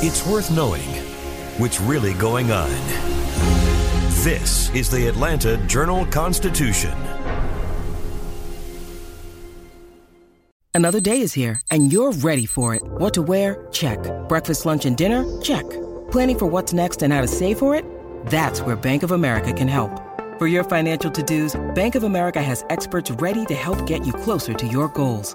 It's worth knowing what's really going on. This is the Atlanta Journal Constitution. Another day is here, and you're ready for it. What to wear? Check. Breakfast, lunch, and dinner? Check. Planning for what's next and how to save for it? That's where Bank of America can help. For your financial to-dos, Bank of America has experts ready to help get you closer to your goals.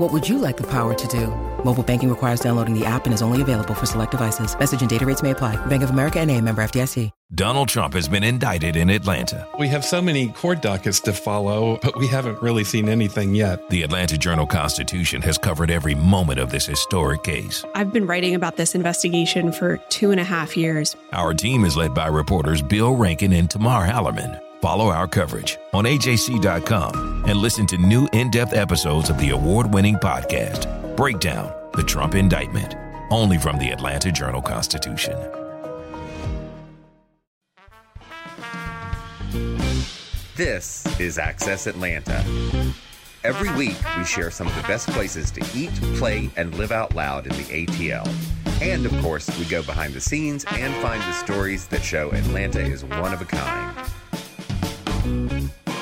What would you like the power to do? Mobile banking requires downloading the app and is only available for select devices. Message and data rates may apply. Bank of America and a member FDIC. Donald Trump has been indicted in Atlanta. We have so many court dockets to follow, but we haven't really seen anything yet. The Atlanta Journal Constitution has covered every moment of this historic case. I've been writing about this investigation for two and a half years. Our team is led by reporters Bill Rankin and Tamar Hallerman. Follow our coverage on AJC.com and listen to new in depth episodes of the award winning podcast, Breakdown The Trump Indictment, only from the Atlanta Journal Constitution. This is Access Atlanta. Every week, we share some of the best places to eat, play, and live out loud in the ATL. And of course, we go behind the scenes and find the stories that show Atlanta is one of a kind.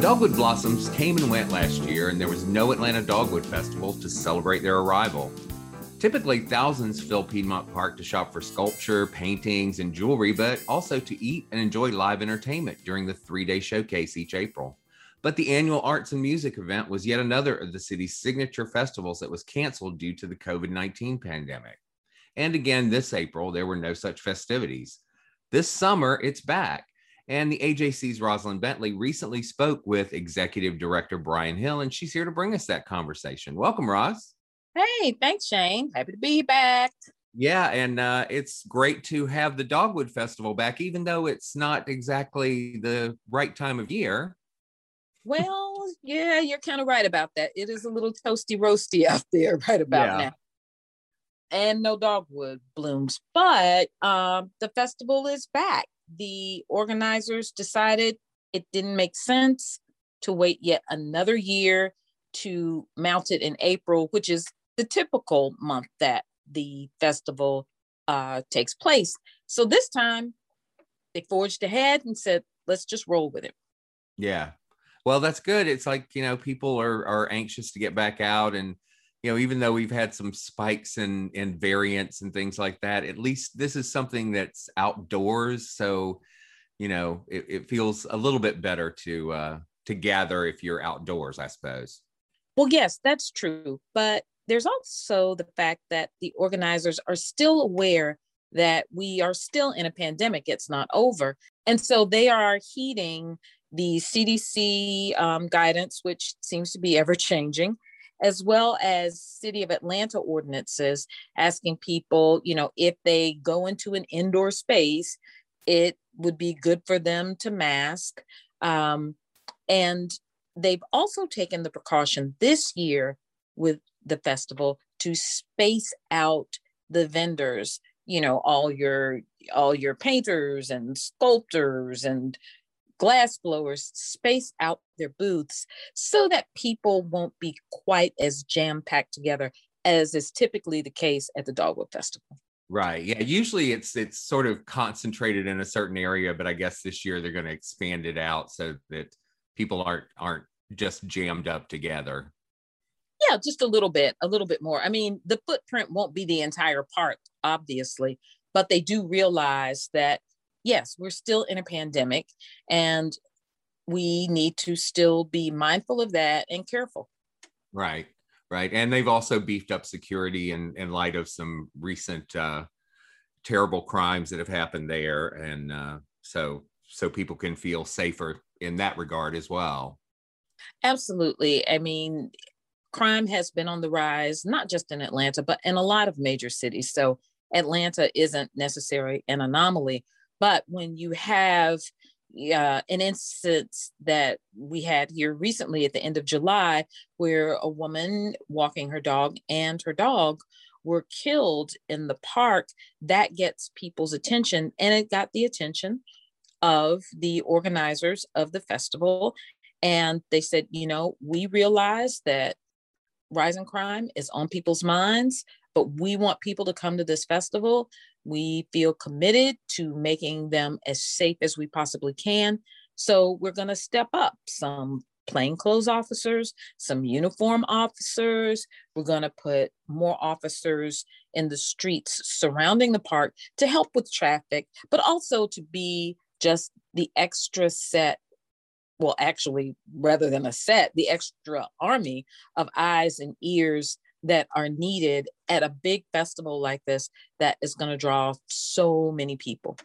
Dogwood blossoms came and went last year, and there was no Atlanta Dogwood Festival to celebrate their arrival. Typically, thousands fill Piedmont Park to shop for sculpture, paintings, and jewelry, but also to eat and enjoy live entertainment during the three day showcase each April. But the annual arts and music event was yet another of the city's signature festivals that was canceled due to the COVID 19 pandemic. And again, this April, there were no such festivities. This summer, it's back. And the AJC's Rosalind Bentley recently spoke with Executive Director Brian Hill, and she's here to bring us that conversation. Welcome, Roz. Hey, thanks, Shane. Happy to be back. Yeah, and uh, it's great to have the Dogwood Festival back, even though it's not exactly the right time of year. Well, yeah, you're kind of right about that. It is a little toasty roasty out there right about yeah. now. And no dogwood blooms, but um, the festival is back the organizers decided it didn't make sense to wait yet another year to mount it in April, which is the typical month that the festival uh, takes place. So this time they forged ahead and said, let's just roll with it. Yeah. Well, that's good. It's like, you know, people are, are anxious to get back out and you know, even though we've had some spikes and and variants and things like that, at least this is something that's outdoors. So, you know, it, it feels a little bit better to uh, to gather if you're outdoors, I suppose. Well, yes, that's true. But there's also the fact that the organizers are still aware that we are still in a pandemic. It's not over. And so they are heeding the CDC um, guidance, which seems to be ever changing as well as city of atlanta ordinances asking people you know if they go into an indoor space it would be good for them to mask. Um, and they've also taken the precaution this year with the festival to space out the vendors you know all your all your painters and sculptors and glass blowers space out their booths so that people won't be quite as jam packed together as is typically the case at the Dogwood Festival. Right. Yeah. Usually it's it's sort of concentrated in a certain area, but I guess this year they're going to expand it out so that people aren't aren't just jammed up together. Yeah, just a little bit, a little bit more. I mean, the footprint won't be the entire park, obviously, but they do realize that yes, we're still in a pandemic and we need to still be mindful of that and careful. Right, right. And they've also beefed up security in, in light of some recent uh, terrible crimes that have happened there. And uh, so so people can feel safer in that regard as well. Absolutely. I mean, crime has been on the rise, not just in Atlanta, but in a lot of major cities. So Atlanta isn't necessarily an anomaly. But when you have uh, an instance that we had here recently at the end of July, where a woman walking her dog and her dog were killed in the park, that gets people's attention. And it got the attention of the organizers of the festival. And they said, you know, we realize that rising crime is on people's minds, but we want people to come to this festival. We feel committed to making them as safe as we possibly can. So we're going to step up some plainclothes officers, some uniform officers. We're going to put more officers in the streets surrounding the park to help with traffic, but also to be just the extra set well, actually, rather than a set, the extra army of eyes and ears that are needed at a big festival like this that is going to draw so many people.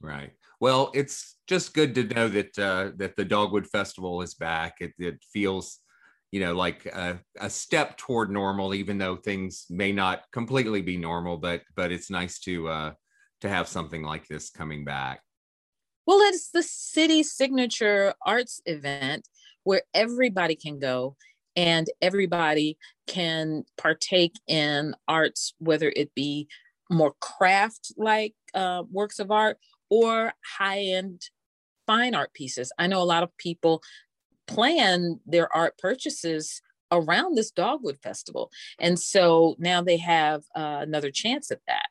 Right. Well, it's just good to know that uh, that the Dogwood Festival is back. It, it feels, you know, like a, a, step toward normal, even though things may not completely be normal. But but it's nice to uh, to have something like this coming back. Well, it's the city signature arts event where everybody can go and everybody can partake in arts, whether it be more craft like uh, works of art or high end fine art pieces. I know a lot of people plan their art purchases around this Dogwood Festival. And so now they have uh, another chance at that.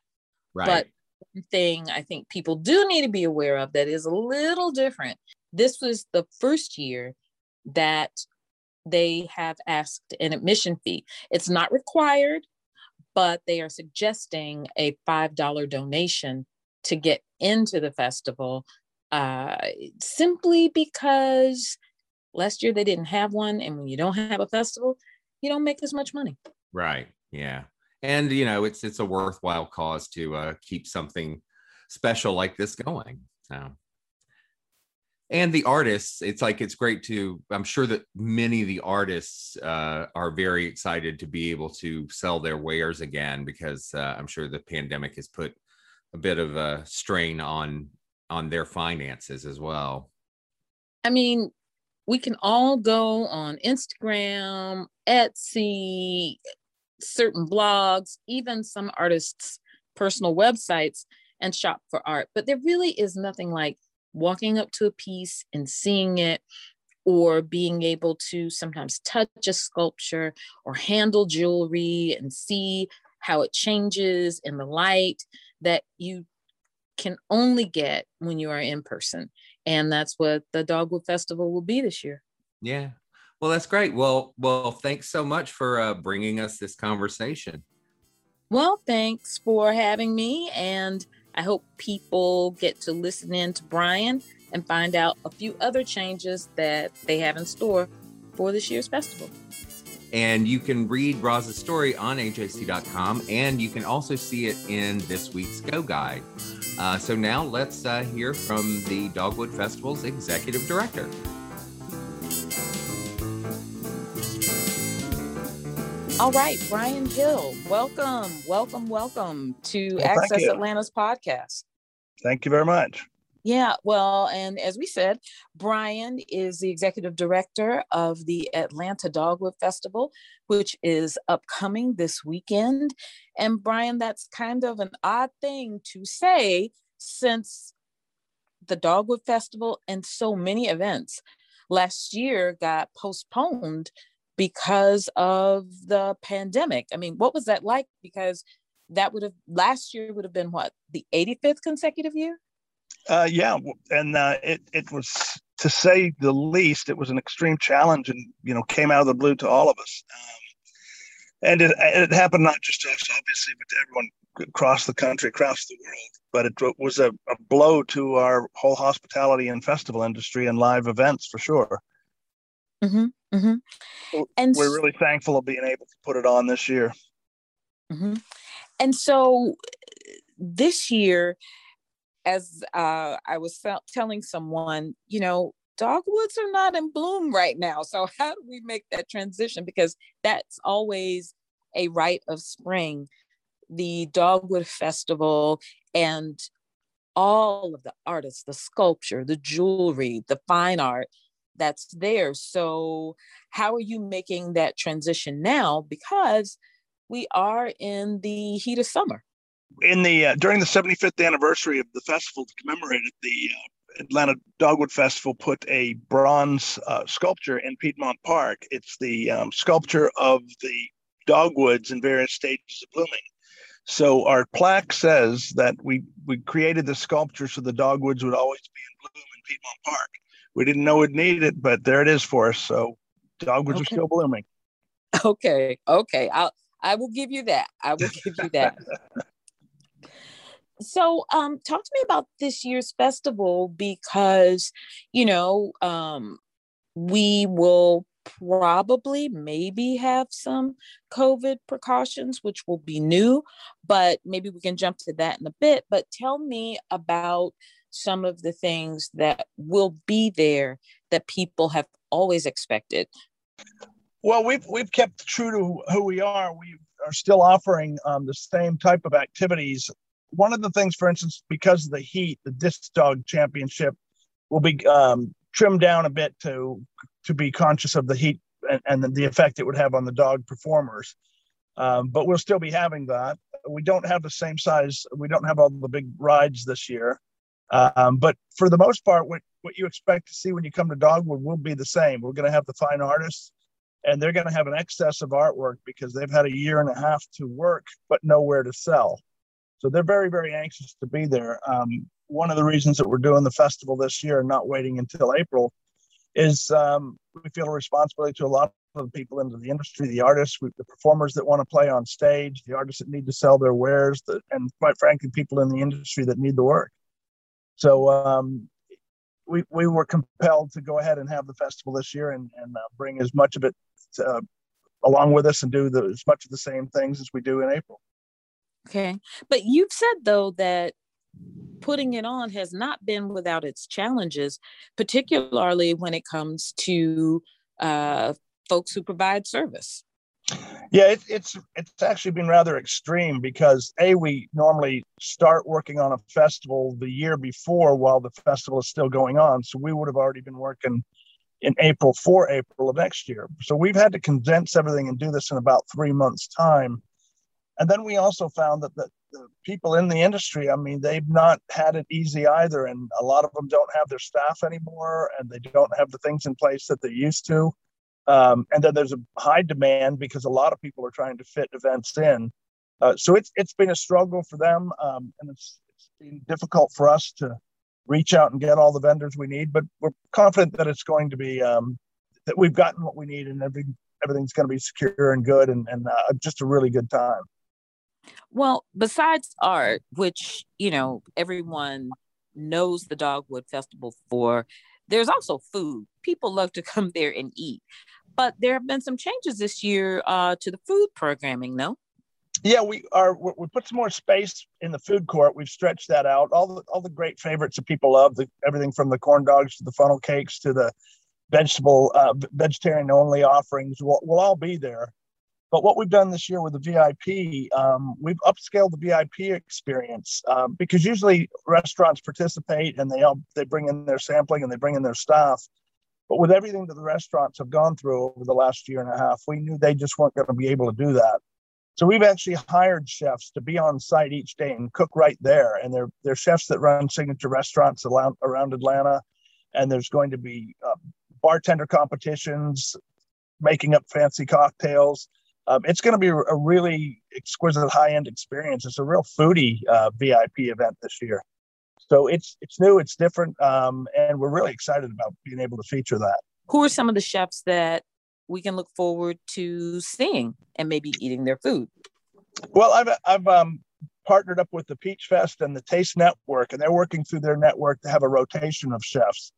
Right. But one thing I think people do need to be aware of that is a little different. This was the first year that they have asked an admission fee. It's not required, but they are suggesting a $5 donation to get into the festival uh, simply because last year they didn't have one. And when you don't have a festival, you don't make as much money. Right. Yeah and you know it's it's a worthwhile cause to uh, keep something special like this going so and the artists it's like it's great to i'm sure that many of the artists uh, are very excited to be able to sell their wares again because uh, i'm sure the pandemic has put a bit of a strain on on their finances as well i mean we can all go on instagram etsy certain blogs, even some artists' personal websites and shop for art. But there really is nothing like walking up to a piece and seeing it or being able to sometimes touch a sculpture or handle jewelry and see how it changes in the light that you can only get when you are in person. And that's what the Dogwood Festival will be this year. Yeah, well, that's great. Well, well, thanks so much for uh, bringing us this conversation. Well, thanks for having me, and I hope people get to listen in to Brian and find out a few other changes that they have in store for this year's festival. And you can read Roz's story on ajc.com, and you can also see it in this week's Go Guide. Uh, so now let's uh, hear from the Dogwood Festival's executive director. All right, Brian Hill, welcome, welcome, welcome to well, Access Atlanta's podcast. Thank you very much. Yeah, well, and as we said, Brian is the executive director of the Atlanta Dogwood Festival, which is upcoming this weekend. And Brian, that's kind of an odd thing to say since the Dogwood Festival and so many events last year got postponed because of the pandemic. I mean, what was that like? Because that would have last year would have been what the 85th consecutive year. Uh, yeah, and uh, it it was to say the least. It was an extreme challenge, and you know, came out of the blue to all of us. Um, and it, it happened not just to us, obviously, but to everyone across the country, across the world. But it was a, a blow to our whole hospitality and festival industry and live events for sure. Mm-hmm. Mm-hmm. And we're really thankful of being able to put it on this year. Mm-hmm. And so this year, as uh, I was telling someone, you know, dogwoods are not in bloom right now. So how do we make that transition? Because that's always a rite of spring. The Dogwood Festival and all of the artists, the sculpture, the jewelry, the fine art that's there. So, how are you making that transition now? Because we are in the heat of summer. In the uh, during the 75th anniversary of the festival to commemorate it, the uh, Atlanta Dogwood Festival put a bronze uh, sculpture in Piedmont Park. It's the um, sculpture of the dogwoods in various stages of blooming. So our plaque says that we we created the sculpture so the dogwoods would always be in bloom in Piedmont Park. We didn't know we'd need it, but there it is for us. So dogwoods okay. are still blooming. Okay, okay. I'll I will give you that. I will give you that. so um talk to me about this year's festival because you know um we will probably maybe have some COVID precautions, which will be new, but maybe we can jump to that in a bit. But tell me about some of the things that will be there that people have always expected. Well, we've we've kept true to who we are. We are still offering um, the same type of activities. One of the things, for instance, because of the heat, the disc dog championship will be um, trimmed down a bit to to be conscious of the heat and, and the effect it would have on the dog performers. Um, but we'll still be having that. We don't have the same size. We don't have all the big rides this year. Um, but for the most part, what, what you expect to see when you come to Dogwood will be the same. We're going to have the fine artists, and they're going to have an excess of artwork because they've had a year and a half to work, but nowhere to sell. So they're very, very anxious to be there. Um, one of the reasons that we're doing the festival this year and not waiting until April is um, we feel a responsibility to a lot of the people into the industry, the artists, the performers that want to play on stage, the artists that need to sell their wares, the, and quite frankly, people in the industry that need the work. So um, we, we were compelled to go ahead and have the festival this year and, and uh, bring as much of it uh, along with us and do the, as much of the same things as we do in April. Okay. But you've said, though, that putting it on has not been without its challenges, particularly when it comes to uh, folks who provide service. Yeah, it, it's it's actually been rather extreme because a we normally start working on a festival the year before while the festival is still going on, so we would have already been working in April for April of next year. So we've had to condense everything and do this in about three months' time. And then we also found that the, the people in the industry, I mean, they've not had it easy either. And a lot of them don't have their staff anymore and they don't have the things in place that they used to. Um, and then there's a high demand because a lot of people are trying to fit events in. Uh, so it's it's been a struggle for them, um, and it's, it's been difficult for us to reach out and get all the vendors we need. But we're confident that it's going to be um, that we've gotten what we need, and every, everything's going to be secure and good, and, and uh, just a really good time. Well, besides art, which, you know, everyone knows the Dogwood Festival for, there's also food. People love to come there and eat. But there have been some changes this year uh, to the food programming, no? Yeah, we are. We put some more space in the food court. We've stretched that out. All the all the great favorites that people love, the, everything from the corn dogs to the funnel cakes to the vegetable uh, vegetarian only offerings will, will all be there. But what we've done this year with the VIP, um, we've upscaled the VIP experience um, because usually restaurants participate and they all they bring in their sampling and they bring in their staff. But with everything that the restaurants have gone through over the last year and a half, we knew they just weren't going to be able to do that. So we've actually hired chefs to be on site each day and cook right there. And they're they're chefs that run signature restaurants around, Atlanta. And there's going to be uh, bartender competitions, making up fancy cocktails um, it's going to be a really exquisite high end experience. It's a real foodie uh, VIP event this year. So it's it's new, it's different, um, and we're really excited about being able to feature that. Who are some of the chefs that we can look forward to seeing and maybe eating their food? Well, I've I've um, partnered up with the Peach Fest and the Taste Network, and they're working through their network to have a rotation of chefs.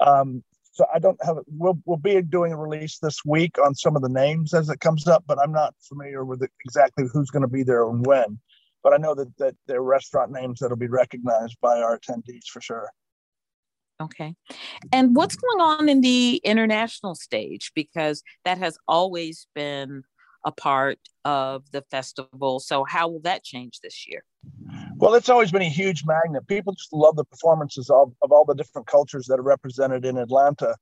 Um, so I don't have. We'll we'll be doing a release this week on some of the names as it comes up, but I'm not familiar with exactly who's going to be there and when. But I know that that they're restaurant names that'll be recognized by our attendees for sure. Okay. And what's going on in the international stage? Because that has always been a part of the festival. So, how will that change this year? Well, it's always been a huge magnet. People just love the performances of, of all the different cultures that are represented in Atlanta.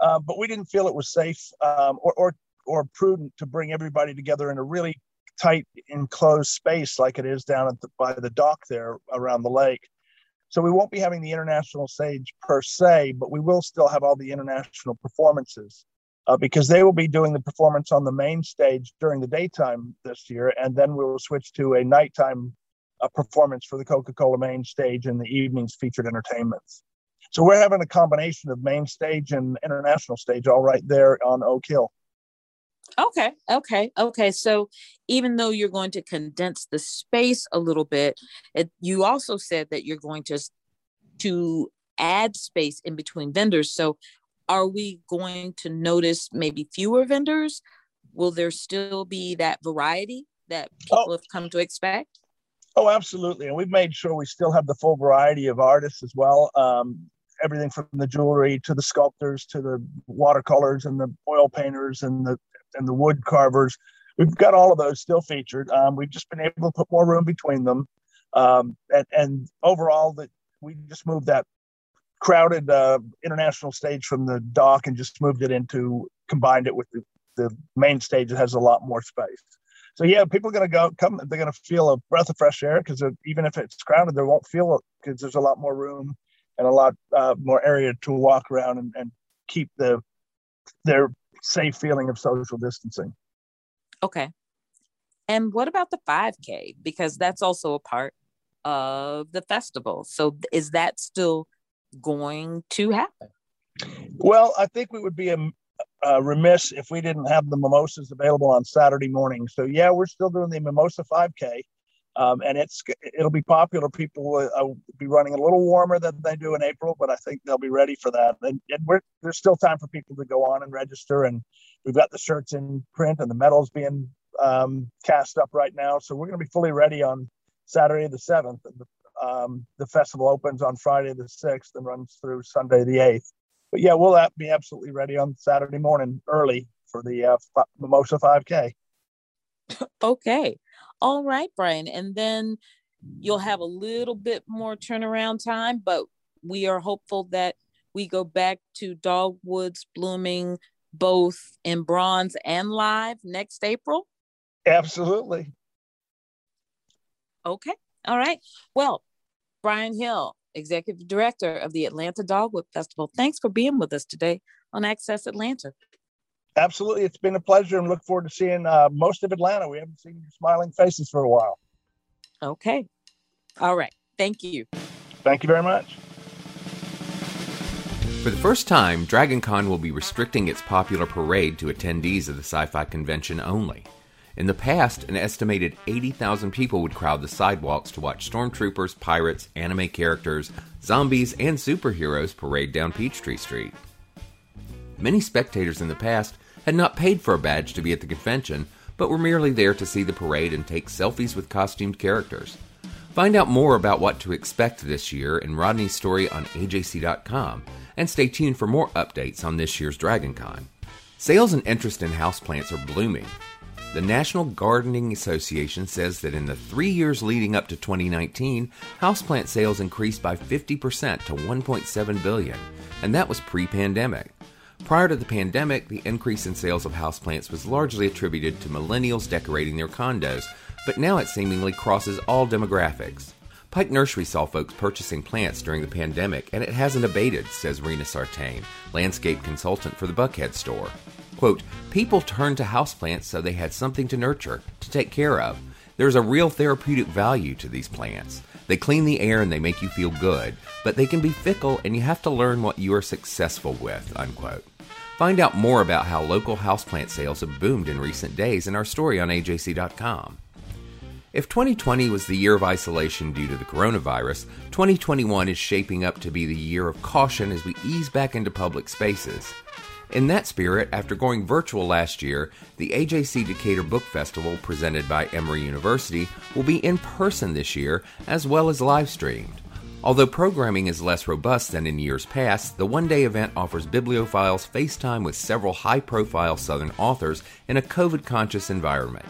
Uh, but we didn't feel it was safe um, or, or, or prudent to bring everybody together in a really tight, enclosed space like it is down at the, by the dock there around the lake. So we won't be having the international stage per se, but we will still have all the international performances uh, because they will be doing the performance on the main stage during the daytime this year, and then we will switch to a nighttime uh, performance for the Coca-Cola main stage and the evening's featured entertainments. So we're having a combination of main stage and international stage all right there on Oak Hill. Okay, okay, okay. So even though you're going to condense the space a little bit, it, you also said that you're going to to add space in between vendors. So are we going to notice maybe fewer vendors? Will there still be that variety that people oh. have come to expect? Oh, absolutely. And we've made sure we still have the full variety of artists as well. Um, everything from the jewelry to the sculptors to the watercolors and the oil painters and the and the wood carvers. We've got all of those still featured. Um, we've just been able to put more room between them. Um, and, and overall, that we just moved that crowded uh, international stage from the dock and just moved it into combined it with the, the main stage that has a lot more space. So yeah, people are going to go come. They're going to feel a breath of fresh air because even if it's crowded, they won't feel it because there's a lot more room and a lot uh, more area to walk around and, and keep the their safe feeling of social distancing. Okay. And what about the 5K? Because that's also a part of the festival. So is that still going to happen? Well, I think we would be a, a remiss if we didn't have the mimosas available on Saturday morning. So yeah, we're still doing the mimosa 5K, um, and it's it'll be popular. People will uh, be running a little warmer than they do in April, but I think they'll be ready for that. And, and there's still time for people to go on and register. And we've got the shirts in print and the medals being um, cast up right now. So we're going to be fully ready on Saturday the seventh. Um, the festival opens on Friday the 6th and runs through Sunday the 8th. But yeah, we'll be absolutely ready on Saturday morning early for the uh, Mimosa 5K. okay. All right, Brian. And then you'll have a little bit more turnaround time, but we are hopeful that we go back to dogwoods blooming both in bronze and live next April. Absolutely. Okay. All right. Well, Brian Hill, Executive Director of the Atlanta Dogwood Festival, thanks for being with us today on Access Atlanta. Absolutely. It's been a pleasure and look forward to seeing uh, most of Atlanta. We haven't seen your smiling faces for a while. Okay. All right. Thank you. Thank you very much. For the first time, DragonCon will be restricting its popular parade to attendees of the sci fi convention only. In the past, an estimated 80,000 people would crowd the sidewalks to watch stormtroopers, pirates, anime characters, zombies, and superheroes parade down Peachtree Street. Many spectators in the past had not paid for a badge to be at the convention, but were merely there to see the parade and take selfies with costumed characters. Find out more about what to expect this year in Rodney's story on AJC.com, and stay tuned for more updates on this year's DragonCon. Sales and interest in houseplants are blooming, the National Gardening Association says that in the three years leading up to 2019, houseplant sales increased by 50% to 1.7 billion, and that was pre-pandemic. Prior to the pandemic, the increase in sales of houseplants was largely attributed to millennials decorating their condos, but now it seemingly crosses all demographics. Pike Nursery saw folks purchasing plants during the pandemic, and it hasn't abated, says Rena Sartain, landscape consultant for the Buckhead store. Quote, people turned to houseplants so they had something to nurture, to take care of. There's a real therapeutic value to these plants. They clean the air and they make you feel good, but they can be fickle and you have to learn what you are successful with, unquote. Find out more about how local houseplant sales have boomed in recent days in our story on AJC.com. If 2020 was the year of isolation due to the coronavirus, 2021 is shaping up to be the year of caution as we ease back into public spaces. In that spirit, after going virtual last year, the AJC Decatur Book Festival, presented by Emory University, will be in person this year as well as live streamed. Although programming is less robust than in years past, the one day event offers bibliophiles FaceTime with several high profile Southern authors in a COVID conscious environment.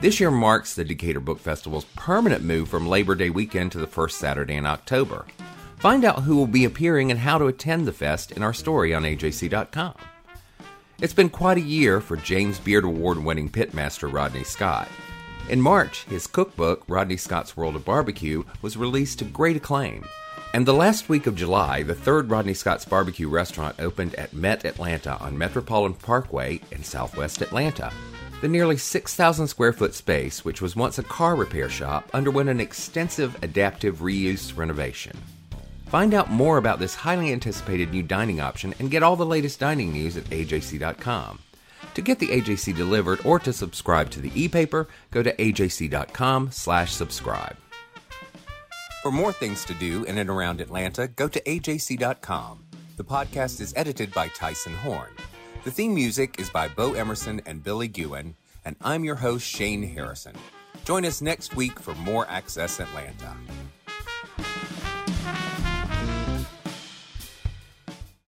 This year marks the Decatur Book Festival's permanent move from Labor Day weekend to the first Saturday in October. Find out who will be appearing and how to attend the fest in our story on AJC.com. It's been quite a year for James Beard Award winning pitmaster Rodney Scott. In March, his cookbook, Rodney Scott's World of Barbecue, was released to great acclaim. And the last week of July, the third Rodney Scott's Barbecue restaurant opened at Met Atlanta on Metropolitan Parkway in southwest Atlanta. The nearly 6,000 square foot space, which was once a car repair shop, underwent an extensive adaptive reuse renovation. Find out more about this highly anticipated new dining option and get all the latest dining news at ajc.com. To get the AJC delivered or to subscribe to the e-paper, go to ajc.com slash subscribe. For more things to do in and around Atlanta, go to ajc.com. The podcast is edited by Tyson Horn. The theme music is by Bo Emerson and Billy Gewen, and I'm your host Shane Harrison. Join us next week for more Access Atlanta.